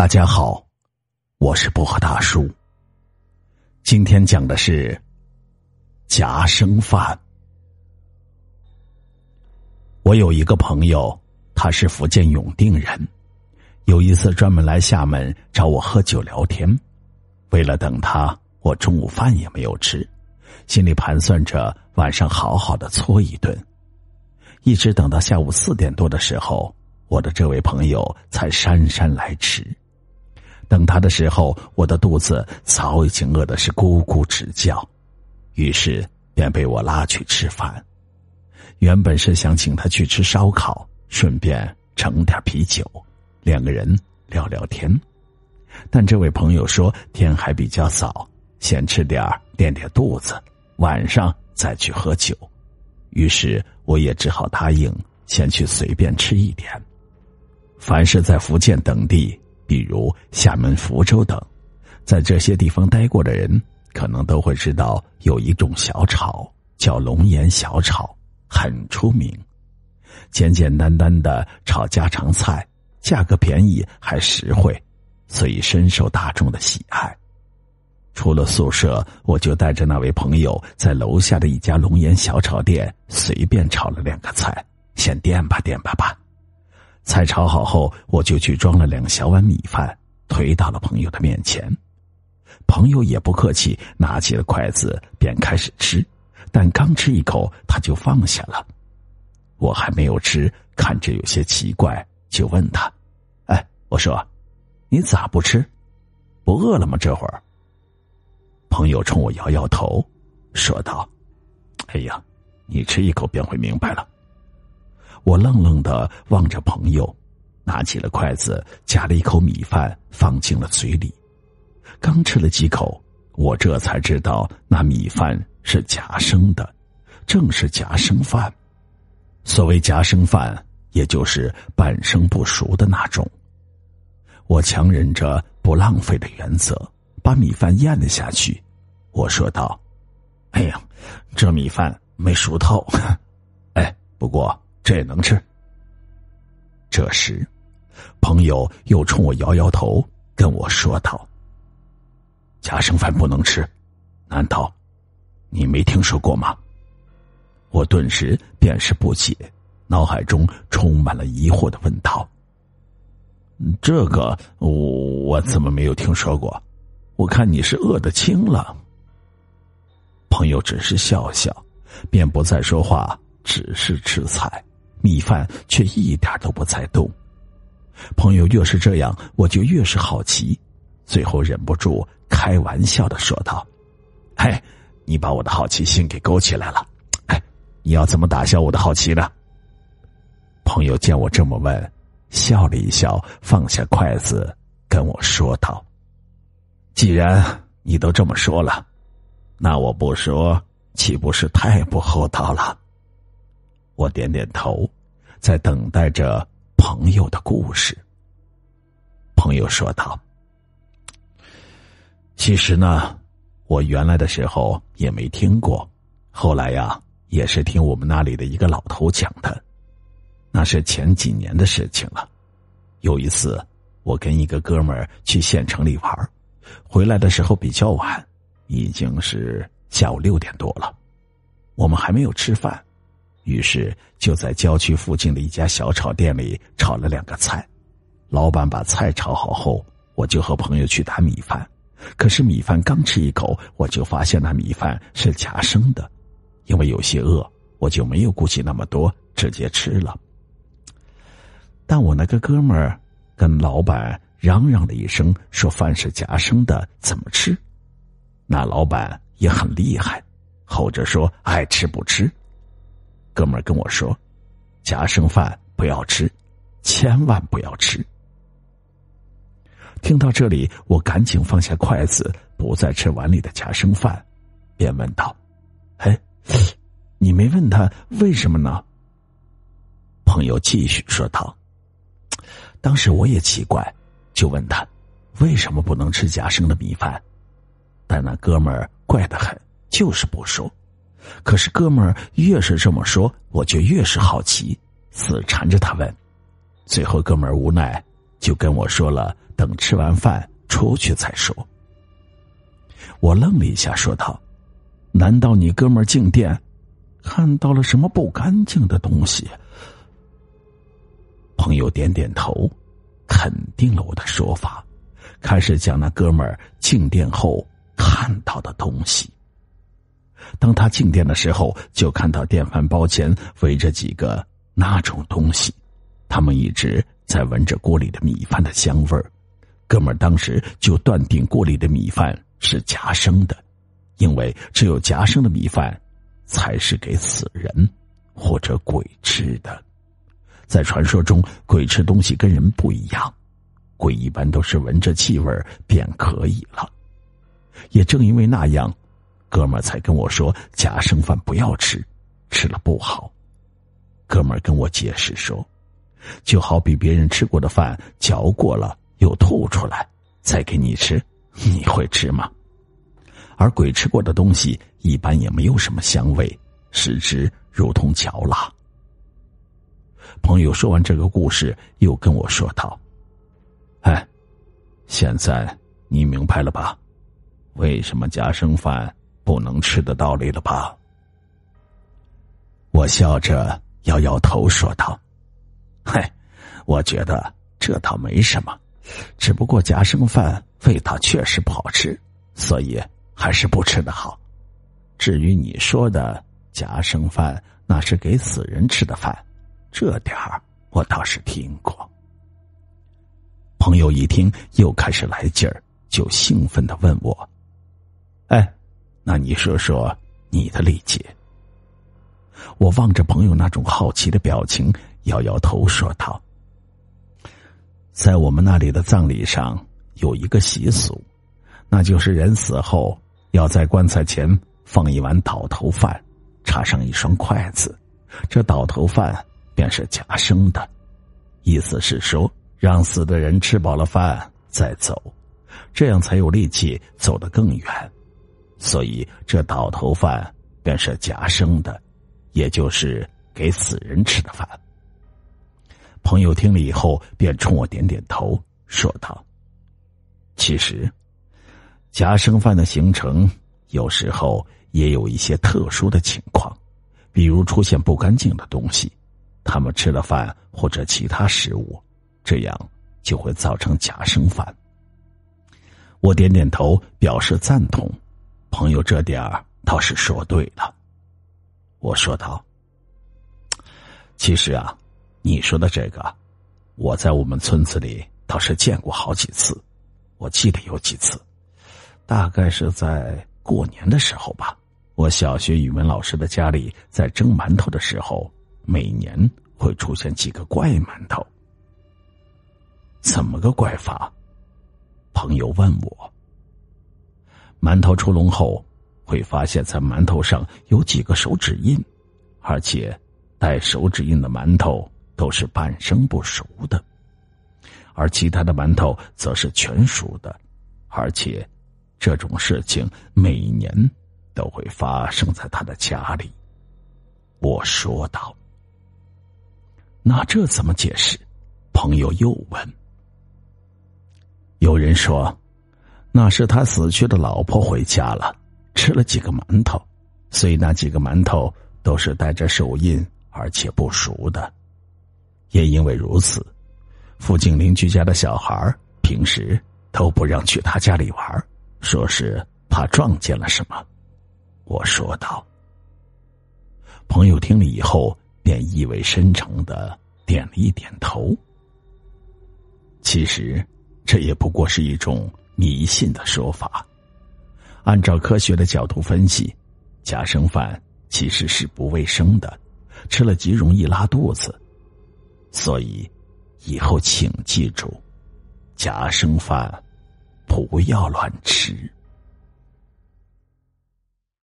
大家好，我是薄荷大叔。今天讲的是夹生饭。我有一个朋友，他是福建永定人，有一次专门来厦门找我喝酒聊天。为了等他，我中午饭也没有吃，心里盘算着晚上好好的搓一顿。一直等到下午四点多的时候，我的这位朋友才姗姗来迟。等他的时候，我的肚子早已经饿的是咕咕直叫，于是便被我拉去吃饭。原本是想请他去吃烧烤，顺便整点啤酒，两个人聊聊天。但这位朋友说天还比较早，先吃点垫垫肚子，晚上再去喝酒。于是我也只好答应先去随便吃一点。凡是在福建等地。比如厦门、福州等，在这些地方待过的人，可能都会知道有一种小炒叫龙岩小炒，很出名。简简单单的炒家常菜，价格便宜还实惠，所以深受大众的喜爱。出了宿舍，我就带着那位朋友在楼下的一家龙岩小炒店随便炒了两个菜，先垫吧垫吧吧。菜炒好后，我就去装了两小碗米饭，推到了朋友的面前。朋友也不客气，拿起了筷子便开始吃，但刚吃一口他就放下了。我还没有吃，看着有些奇怪，就问他：“哎，我说，你咋不吃？不饿了吗？这会儿？”朋友冲我摇摇头，说道：“哎呀，你吃一口便会明白了。”我愣愣的望着朋友，拿起了筷子，夹了一口米饭放进了嘴里。刚吃了几口，我这才知道那米饭是夹生的，正是夹生饭。所谓夹生饭，也就是半生不熟的那种。我强忍着不浪费的原则，把米饭咽了下去。我说道：“哎呀，这米饭没熟透。哎，不过……”这也能吃。这时，朋友又冲我摇摇头，跟我说道：“夹生饭不能吃，难道你没听说过吗？”我顿时便是不解，脑海中充满了疑惑的问道：“这个我怎么没有听说过？我看你是饿得轻了。”朋友只是笑笑，便不再说话，只是吃菜。米饭却一点都不在动，朋友越是这样，我就越是好奇，最后忍不住开玩笑的说道：“嘿，你把我的好奇心给勾起来了，哎，你要怎么打消我的好奇呢？”朋友见我这么问，笑了一笑，放下筷子，跟我说道：“既然你都这么说了，那我不说，岂不是太不厚道了？”我点点头，在等待着朋友的故事。朋友说道：“其实呢，我原来的时候也没听过，后来呀，也是听我们那里的一个老头讲的。那是前几年的事情了。有一次，我跟一个哥们儿去县城里玩，回来的时候比较晚，已经是下午六点多了，我们还没有吃饭。”于是就在郊区附近的一家小炒店里炒了两个菜，老板把菜炒好后，我就和朋友去打米饭。可是米饭刚吃一口，我就发现那米饭是夹生的，因为有些饿，我就没有顾及那么多，直接吃了。但我那个哥们儿跟老板嚷嚷了一声，说饭是夹生的，怎么吃？那老板也很厉害，吼着说爱吃不吃。哥们儿跟我说：“夹生饭不要吃，千万不要吃。”听到这里，我赶紧放下筷子，不再吃碗里的夹生饭，便问道：“哎，你没问他为什么呢？”朋友继续说道：“当时我也奇怪，就问他为什么不能吃夹生的米饭，但那哥们儿怪得很，就是不说。”可是哥们儿越是这么说，我就越是好奇，死缠着他问。最后哥们儿无奈就跟我说了，等吃完饭出去再说。我愣了一下，说道：“难道你哥们儿进店，看到了什么不干净的东西？”朋友点点头，肯定了我的说法，开始讲那哥们儿进店后看到的东西。当他进店的时候，就看到电饭煲前围着几个那种东西，他们一直在闻着锅里的米饭的香味儿。哥们儿当时就断定锅里的米饭是夹生的，因为只有夹生的米饭，才是给死人或者鬼吃的。在传说中，鬼吃东西跟人不一样，鬼一般都是闻着气味便可以了。也正因为那样，哥们儿才跟我说夹生饭不要吃，吃了不好。哥们儿跟我解释说，就好比别人吃过的饭嚼过了又吐出来，再给你吃，你会吃吗？而鬼吃过的东西一般也没有什么香味，使之如同嚼蜡。朋友说完这个故事，又跟我说道：“哎，现在你明白了吧？为什么夹生饭不能吃的道理了吧？”我笑着摇摇头说道：“嗨，我觉得这倒没什么，只不过夹生饭味道确实不好吃，所以还是不吃的好。至于你说的夹生饭，那是给死人吃的饭。”这点儿我倒是听过。朋友一听又开始来劲儿，就兴奋的问我：“哎，那你说说你的理解？”我望着朋友那种好奇的表情，摇摇头说道：“在我们那里的葬礼上有一个习俗，那就是人死后要在棺材前放一碗倒头饭，插上一双筷子，这倒头饭。”便是假生的，意思是说让死的人吃饱了饭再走，这样才有力气走得更远。所以这倒头饭便是假生的，也就是给死人吃的饭。朋友听了以后，便冲我点点头，说道：“其实，夹生饭的形成有时候也有一些特殊的情况，比如出现不干净的东西。”他们吃了饭或者其他食物，这样就会造成假生饭。我点点头表示赞同，朋友这点儿倒是说对了。我说道：“其实啊，你说的这个，我在我们村子里倒是见过好几次。我记得有几次，大概是在过年的时候吧。我小学语文老师的家里在蒸馒头的时候。”每年会出现几个怪馒头，怎么个怪法？朋友问我。馒头出笼后，会发现在馒头上有几个手指印，而且带手指印的馒头都是半生不熟的，而其他的馒头则是全熟的，而且这种事情每年都会发生在他的家里。我说道。那这怎么解释？朋友又问。有人说，那是他死去的老婆回家了，吃了几个馒头，所以那几个馒头都是带着手印，而且不熟的。也因为如此，附近邻居家的小孩平时都不让去他家里玩，说是怕撞见了什么。我说道。朋友听了以后。便意味深长的点了一点头。其实，这也不过是一种迷信的说法。按照科学的角度分析，夹生饭其实是不卫生的，吃了极容易拉肚子。所以，以后请记住，夹生饭不要乱吃。